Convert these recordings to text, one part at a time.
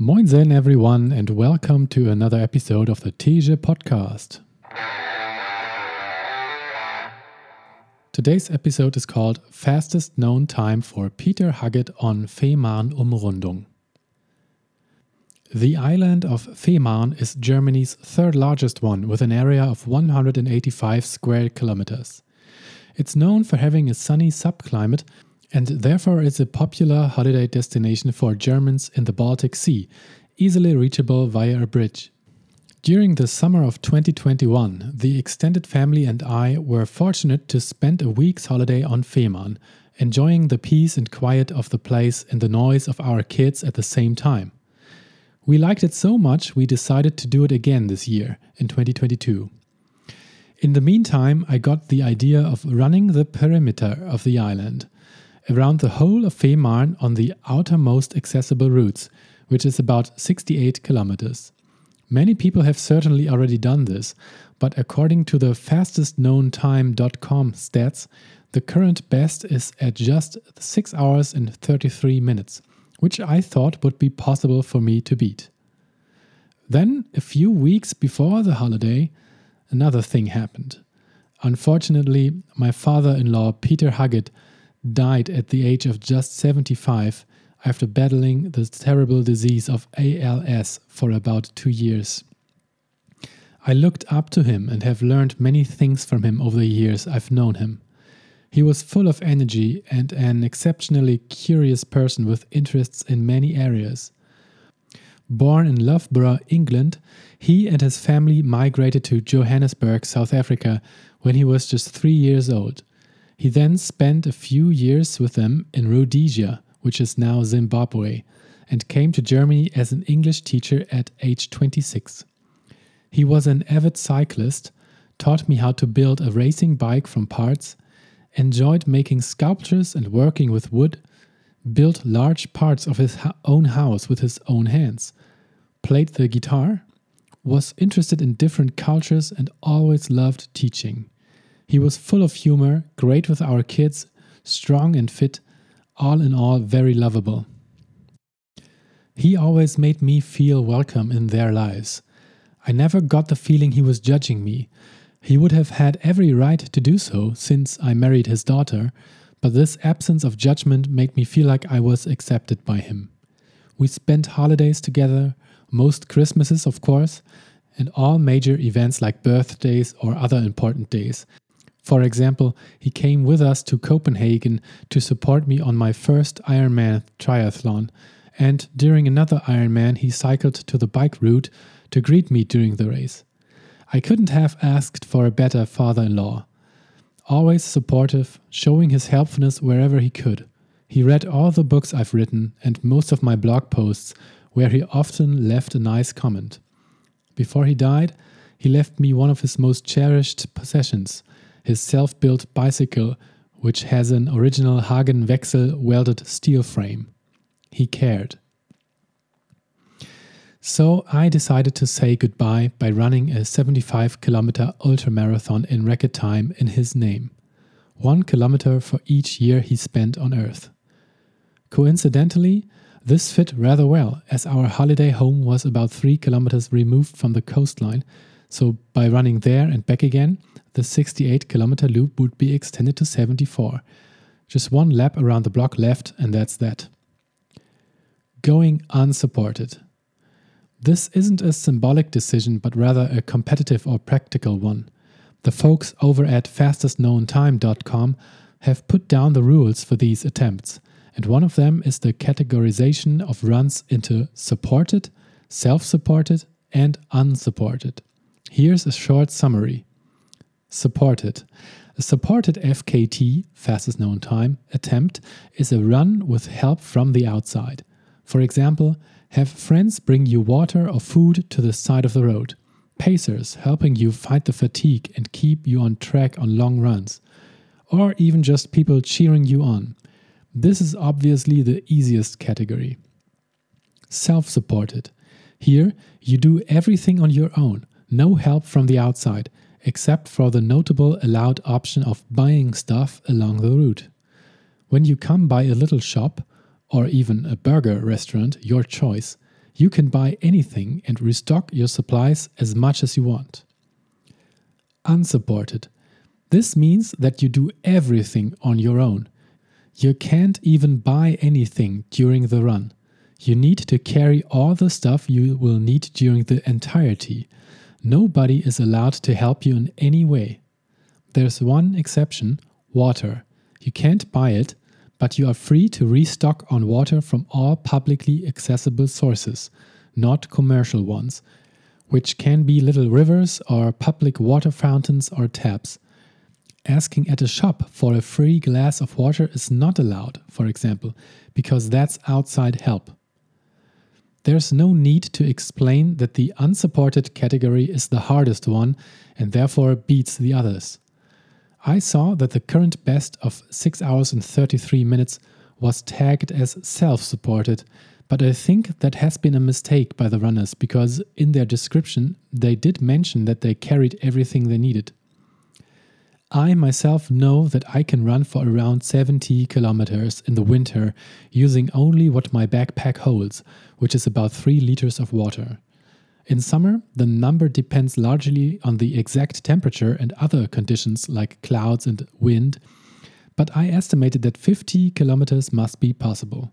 Moinsen, everyone, and welcome to another episode of the Teja podcast. Today's episode is called Fastest Known Time for Peter Huggett on Fehmarn-Umrundung. The island of Fehmarn is Germany's third largest one with an area of 185 square kilometers. It's known for having a sunny subclimate and therefore is a popular holiday destination for Germans in the Baltic Sea, easily reachable via a bridge. During the summer of 2021, the extended family and I were fortunate to spend a week's holiday on Fehmarn, enjoying the peace and quiet of the place and the noise of our kids at the same time. We liked it so much we decided to do it again this year, in 2022. In the meantime, I got the idea of running the perimeter of the island around the whole of Fehmarn on the outermost accessible routes, which is about 68 kilometers. Many people have certainly already done this, but according to the fastestknowntime.com stats, the current best is at just 6 hours and 33 minutes, which I thought would be possible for me to beat. Then, a few weeks before the holiday, another thing happened. Unfortunately, my father in law, Peter Huggett, died at the age of just 75 after battling the terrible disease of ALS for about two years. I looked up to him and have learned many things from him over the years I've known him. He was full of energy and an exceptionally curious person with interests in many areas. Born in Loughborough, England, he and his family migrated to Johannesburg, South Africa, when he was just three years old. He then spent a few years with them in Rhodesia, which is now Zimbabwe, and came to Germany as an English teacher at age 26. He was an avid cyclist, taught me how to build a racing bike from parts, enjoyed making sculptures and working with wood, built large parts of his own house with his own hands, played the guitar, was interested in different cultures, and always loved teaching. He was full of humor, great with our kids, strong and fit, all in all, very lovable. He always made me feel welcome in their lives. I never got the feeling he was judging me. He would have had every right to do so since I married his daughter, but this absence of judgment made me feel like I was accepted by him. We spent holidays together, most Christmases, of course, and all major events like birthdays or other important days, for example, he came with us to Copenhagen to support me on my first Ironman triathlon, and during another Ironman, he cycled to the bike route to greet me during the race. I couldn't have asked for a better father in law. Always supportive, showing his helpfulness wherever he could. He read all the books I've written and most of my blog posts, where he often left a nice comment. Before he died, he left me one of his most cherished possessions his self built bicycle, which has an original Hagen Wechsel welded steel frame. He cared. So I decided to say goodbye by running a 75 kilometer ultramarathon in record time in his name. One kilometer for each year he spent on Earth. Coincidentally, this fit rather well, as our holiday home was about 3 kilometers removed from the coastline, so by running there and back again, the 68 kilometer loop would be extended to 74. Just one lap around the block left, and that's that. Going unsupported. This isn't a symbolic decision, but rather a competitive or practical one. The folks over at fastestknowntime.com have put down the rules for these attempts, and one of them is the categorization of runs into supported, self supported, and unsupported. Here's a short summary. Supported. A supported FKT, fastest known time, attempt is a run with help from the outside. For example, have friends bring you water or food to the side of the road. Pacers helping you fight the fatigue and keep you on track on long runs. Or even just people cheering you on. This is obviously the easiest category. Self supported. Here, you do everything on your own, no help from the outside, except for the notable allowed option of buying stuff along the route. When you come by a little shop, or even a burger restaurant, your choice, you can buy anything and restock your supplies as much as you want. Unsupported. This means that you do everything on your own. You can't even buy anything during the run. You need to carry all the stuff you will need during the entirety. Nobody is allowed to help you in any way. There's one exception water. You can't buy it, but you are free to restock on water from all publicly accessible sources, not commercial ones, which can be little rivers or public water fountains or taps. Asking at a shop for a free glass of water is not allowed, for example, because that's outside help. There's no need to explain that the unsupported category is the hardest one and therefore beats the others. I saw that the current best of 6 hours and 33 minutes was tagged as self supported, but I think that has been a mistake by the runners because in their description they did mention that they carried everything they needed. I myself know that I can run for around 70 kilometers in the winter using only what my backpack holds, which is about 3 liters of water. In summer, the number depends largely on the exact temperature and other conditions like clouds and wind, but I estimated that 50 kilometers must be possible.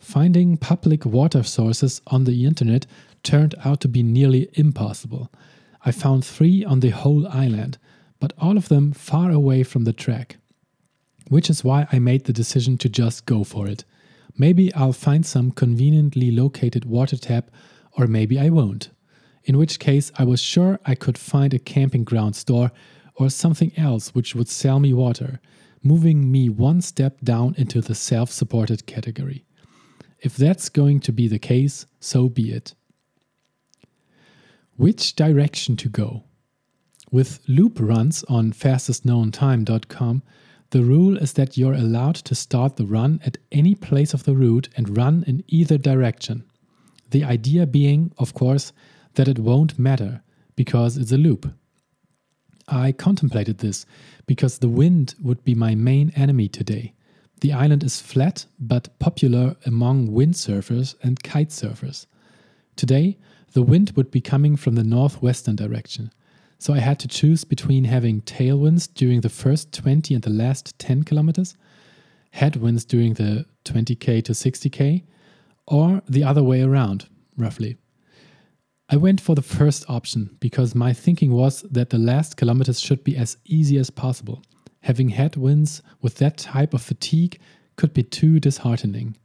Finding public water sources on the internet turned out to be nearly impossible. I found three on the whole island but all of them far away from the track. Which is why I made the decision to just go for it. Maybe I'll find some conveniently located water tap, or maybe I won't. In which case, I was sure I could find a camping ground store or something else which would sell me water, moving me one step down into the self supported category. If that's going to be the case, so be it. Which direction to go? With loop runs on fastestknowntime.com, the rule is that you're allowed to start the run at any place of the route and run in either direction. The idea being, of course, that it won't matter because it's a loop. I contemplated this because the wind would be my main enemy today. The island is flat but popular among windsurfers and kite surfers. Today, the wind would be coming from the northwestern direction. So I had to choose between having tailwinds during the first 20 and the last 10 kilometers, headwinds during the 20k to 60k, or the other way around, roughly. I went for the first option because my thinking was that the last kilometers should be as easy as possible. Having headwinds with that type of fatigue could be too disheartening.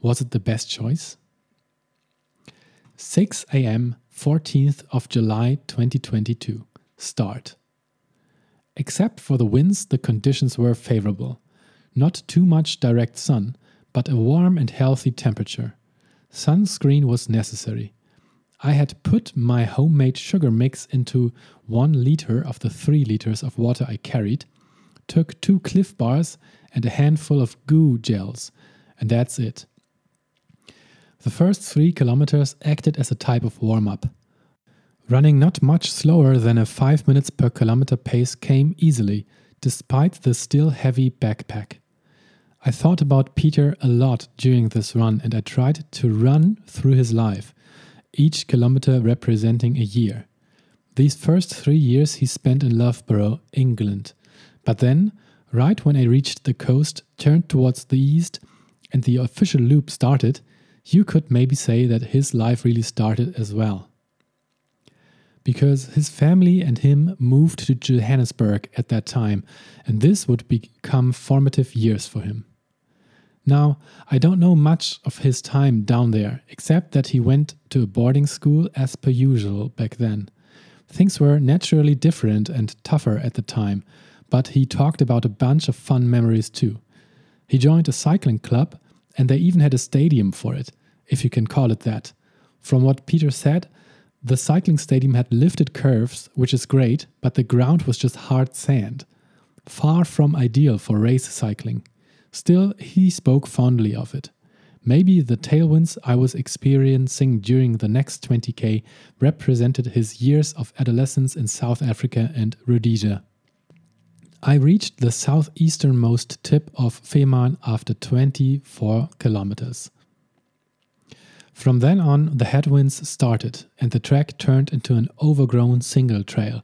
Was it the best choice? 6 a.m. 14th of July 2022. Start. Except for the winds, the conditions were favorable. Not too much direct sun, but a warm and healthy temperature. Sunscreen was necessary. I had put my homemade sugar mix into one liter of the three liters of water I carried, took two Clif bars and a handful of goo gels, and that's it. The first three kilometers acted as a type of warm up. Running not much slower than a 5 minutes per kilometer pace came easily, despite the still heavy backpack. I thought about Peter a lot during this run and I tried to run through his life, each kilometer representing a year. These first three years he spent in Loughborough, England. But then, right when I reached the coast, turned towards the east, and the official loop started, you could maybe say that his life really started as well. Because his family and him moved to Johannesburg at that time, and this would become formative years for him. Now, I don't know much of his time down there, except that he went to a boarding school as per usual back then. Things were naturally different and tougher at the time, but he talked about a bunch of fun memories too. He joined a cycling club and they even had a stadium for it, if you can call it that. From what Peter said, the cycling stadium had lifted curves, which is great, but the ground was just hard sand. Far from ideal for race cycling. Still, he spoke fondly of it. Maybe the tailwinds I was experiencing during the next 20k represented his years of adolescence in South Africa and Rhodesia. I reached the southeasternmost tip of Fehmarn after 24 kilometers. From then on, the headwinds started, and the track turned into an overgrown single trail,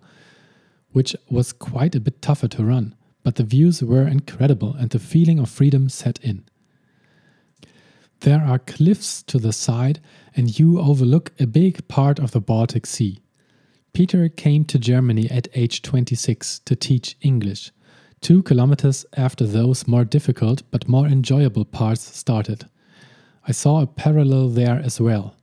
which was quite a bit tougher to run, but the views were incredible and the feeling of freedom set in. There are cliffs to the side, and you overlook a big part of the Baltic Sea. Peter came to Germany at age 26 to teach English, two kilometers after those more difficult but more enjoyable parts started. I saw a parallel there as well.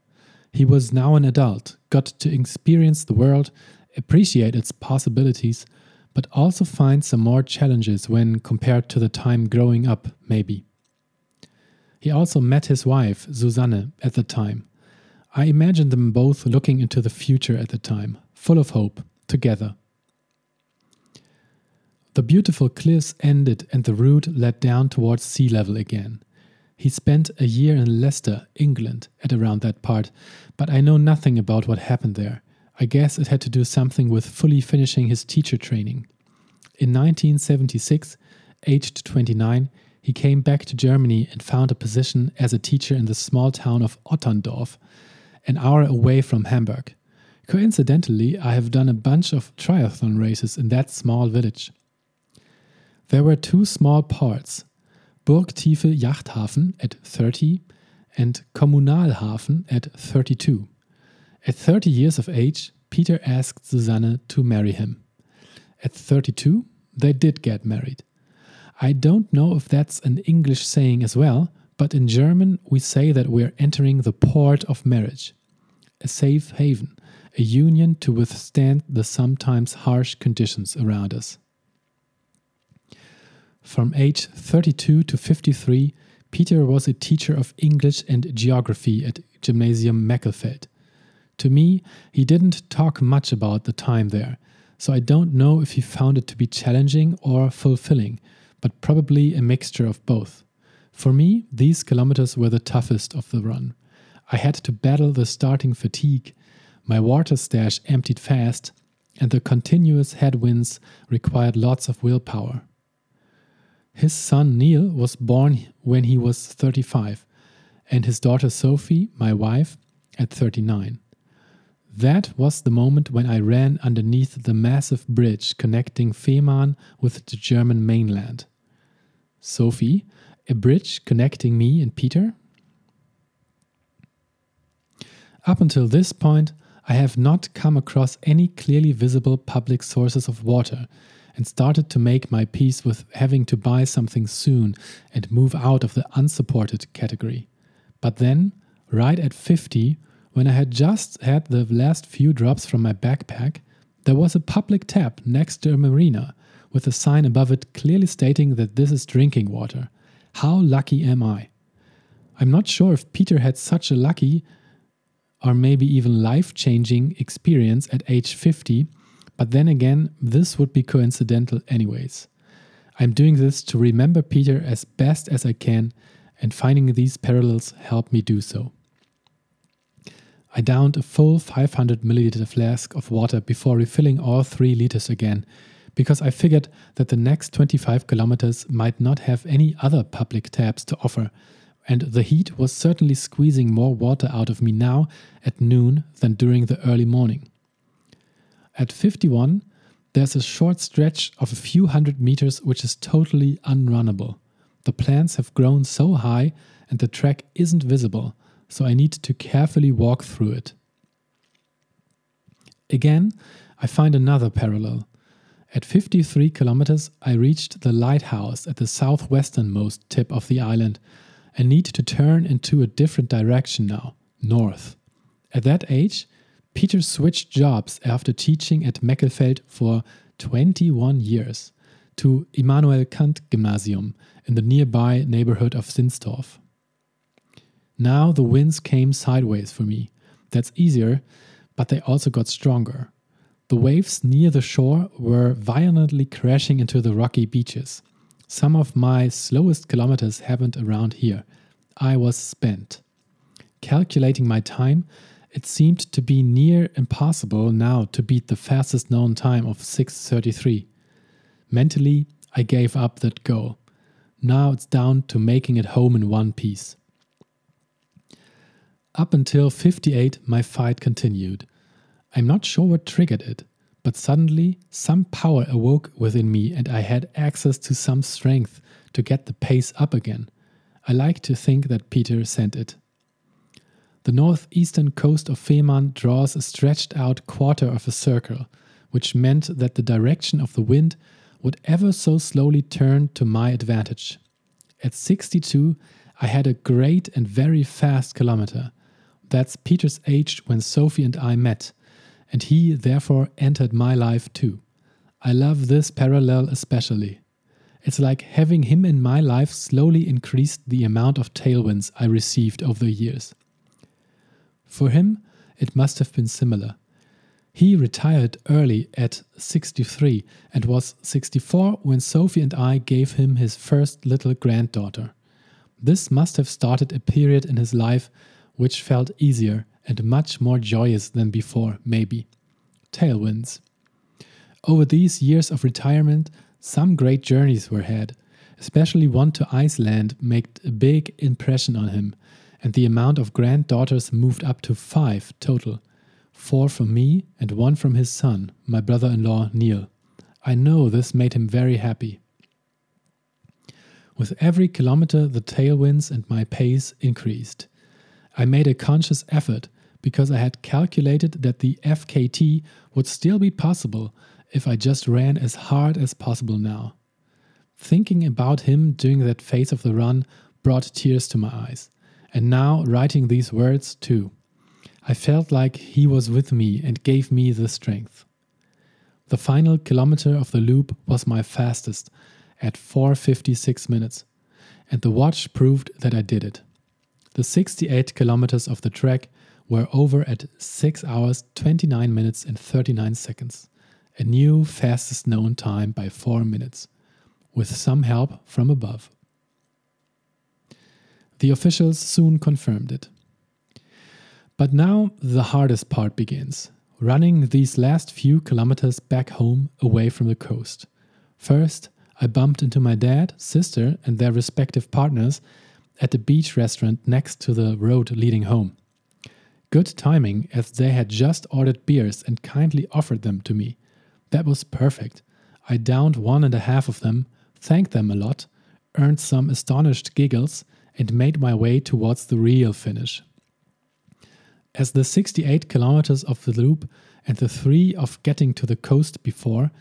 He was now an adult, got to experience the world, appreciate its possibilities, but also find some more challenges when compared to the time growing up, maybe. He also met his wife, Susanne, at the time. I imagine them both looking into the future at the time, full of hope, together. The beautiful cliffs ended and the route led down towards sea level again. He spent a year in Leicester, England, at around that part, but I know nothing about what happened there. I guess it had to do something with fully finishing his teacher training. In 1976, aged 29, he came back to Germany and found a position as a teacher in the small town of Otterndorf, an hour away from Hamburg. Coincidentally, I have done a bunch of triathlon races in that small village. There were two small parts Burgtiefe Yachthafen at 30 and Kommunalhafen at 32. At 30 years of age, Peter asked Susanne to marry him. At 32, they did get married. I don't know if that's an English saying as well, but in German we say that we're entering the port of marriage, a safe haven, a union to withstand the sometimes harsh conditions around us. From age 32 to 53, Peter was a teacher of English and geography at Gymnasium Meckelfeld. To me, he didn't talk much about the time there, so I don't know if he found it to be challenging or fulfilling, but probably a mixture of both. For me, these kilometers were the toughest of the run. I had to battle the starting fatigue, my water stash emptied fast, and the continuous headwinds required lots of willpower. His son Neil was born when he was 35, and his daughter Sophie, my wife, at 39. That was the moment when I ran underneath the massive bridge connecting Fehmarn with the German mainland. Sophie, a bridge connecting me and Peter? Up until this point, I have not come across any clearly visible public sources of water and started to make my peace with having to buy something soon and move out of the unsupported category. But then, right at 50, when I had just had the last few drops from my backpack, there was a public tap next to a marina with a sign above it clearly stating that this is drinking water. How lucky am I? I'm not sure if Peter had such a lucky or maybe even life changing experience at age 50 but then again, this would be coincidental, anyways. I'm doing this to remember Peter as best as I can, and finding these parallels help me do so. I downed a full 500 milliliter flask of water before refilling all 3 liters again, because I figured that the next 25 kilometers might not have any other public taps to offer, and the heat was certainly squeezing more water out of me now at noon than during the early morning. At 51, there's a short stretch of a few hundred meters which is totally unrunnable. The plants have grown so high and the track isn't visible, so I need to carefully walk through it. Again, I find another parallel. At 53 kilometers, I reached the lighthouse at the southwesternmost tip of the island and need to turn into a different direction now, north. At that age, Peter switched jobs after teaching at Meckelfeld for 21 years to Immanuel Kant Gymnasium in the nearby neighborhood of Sinstorf. Now the winds came sideways for me. That's easier, but they also got stronger. The waves near the shore were violently crashing into the rocky beaches. Some of my slowest kilometers happened around here. I was spent. Calculating my time, it seemed to be near impossible now to beat the fastest known time of 6:33. Mentally, I gave up that goal. Now it's down to making it home in one piece. Up until 58, my fight continued. I'm not sure what triggered it, but suddenly some power awoke within me and I had access to some strength to get the pace up again. I like to think that Peter sent it. The northeastern coast of Fehmarn draws a stretched out quarter of a circle, which meant that the direction of the wind would ever so slowly turn to my advantage. At 62, I had a great and very fast kilometer. That's Peter's age when Sophie and I met, and he therefore entered my life too. I love this parallel especially. It's like having him in my life slowly increased the amount of tailwinds I received over the years. For him, it must have been similar. He retired early at 63 and was 64 when Sophie and I gave him his first little granddaughter. This must have started a period in his life which felt easier and much more joyous than before, maybe. Tailwinds. Over these years of retirement, some great journeys were had, especially one to Iceland made a big impression on him, and the amount of granddaughters moved up to five total four from me and one from his son, my brother in law Neil. I know this made him very happy. With every kilometer, the tailwinds and my pace increased. I made a conscious effort because I had calculated that the FKT would still be possible if I just ran as hard as possible now. Thinking about him during that phase of the run brought tears to my eyes, and now writing these words too. I felt like he was with me and gave me the strength. The final kilometer of the loop was my fastest at 4:56 minutes, and the watch proved that I did it. The 68 kilometers of the track were over at 6 hours 29 minutes and 39 seconds, a new fastest known time by 4 minutes, with some help from above. The officials soon confirmed it. But now the hardest part begins running these last few kilometers back home away from the coast. First, I bumped into my dad, sister, and their respective partners at the beach restaurant next to the road leading home. Good timing, as they had just ordered beers and kindly offered them to me. That was perfect. I downed one and a half of them, thanked them a lot, earned some astonished giggles, and made my way towards the real finish. As the 68 kilometers of the loop and the three of getting to the coast before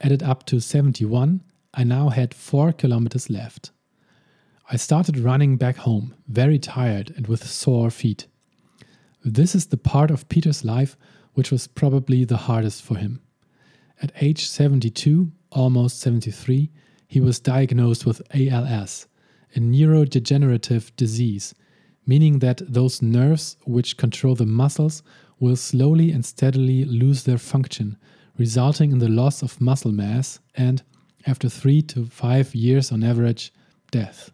added up to 71, I now had 4 kilometers left. I started running back home, very tired and with sore feet. This is the part of Peter's life which was probably the hardest for him. At age 72, almost 73, he was diagnosed with ALS, a neurodegenerative disease, meaning that those nerves which control the muscles will slowly and steadily lose their function, resulting in the loss of muscle mass and, after three to five years on average, death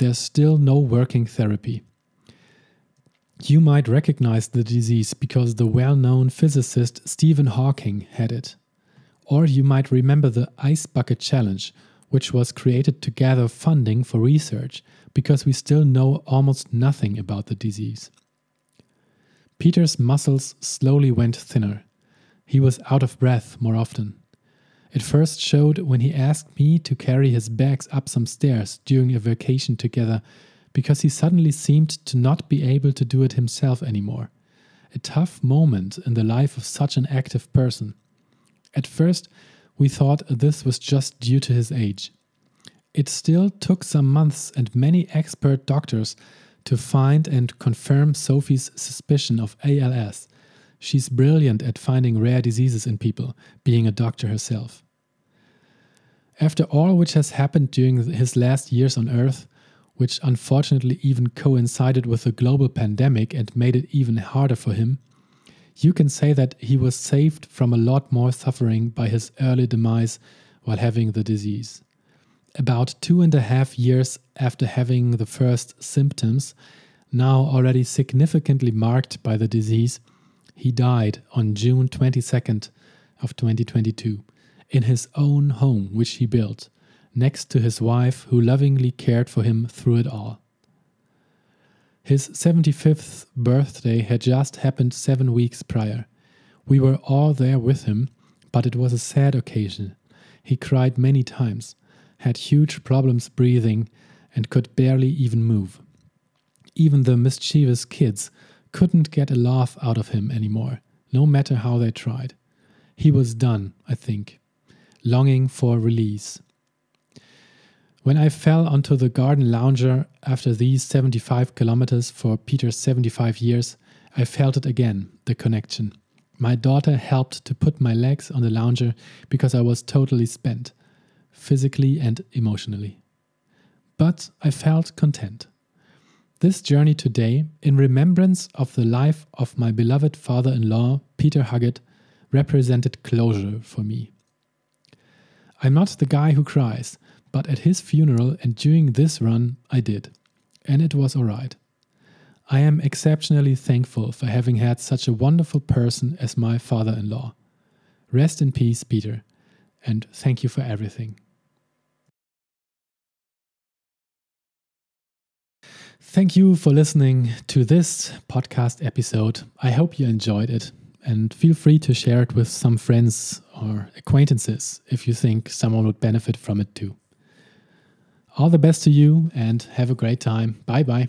there's still no working therapy. You might recognize the disease because the well known physicist Stephen Hawking had it. Or you might remember the Ice Bucket Challenge, which was created to gather funding for research because we still know almost nothing about the disease. Peter's muscles slowly went thinner. He was out of breath more often. It first showed when he asked me to carry his bags up some stairs during a vacation together because he suddenly seemed to not be able to do it himself anymore. A tough moment in the life of such an active person. At first, we thought this was just due to his age. It still took some months and many expert doctors to find and confirm Sophie's suspicion of ALS She's brilliant at finding rare diseases in people, being a doctor herself. After all which has happened during his last years on Earth, which unfortunately even coincided with the global pandemic and made it even harder for him, you can say that he was saved from a lot more suffering by his early demise while having the disease. About two and a half years after having the first symptoms, now already significantly marked by the disease, he died on June 22nd of 2022 in his own home which he built next to his wife who lovingly cared for him through it all. His 75th birthday had just happened seven weeks prior. We were all there with him, but it was a sad occasion. He cried many times, had huge problems breathing, and could barely even move. Even the mischievous kids couldn't get a laugh out of him anymore, no matter how they tried. He was done, I think, longing for release. When I fell onto the garden lounger after these 75 kilometers for Peter's 75 years, I felt it again the connection. My daughter helped to put my legs on the lounger because I was totally spent, physically and emotionally. But I felt content. This journey today, in remembrance of the life of my beloved father in law, Peter Huggett, represented closure for me. I'm not the guy who cries, but at his funeral and during this run, I did. And it was alright. I am exceptionally thankful for having had such a wonderful person as my father in law. Rest in peace, Peter, and thank you for everything. Thank you for listening to this podcast episode. I hope you enjoyed it and feel free to share it with some friends or acquaintances if you think someone would benefit from it too. All the best to you and have a great time. Bye bye.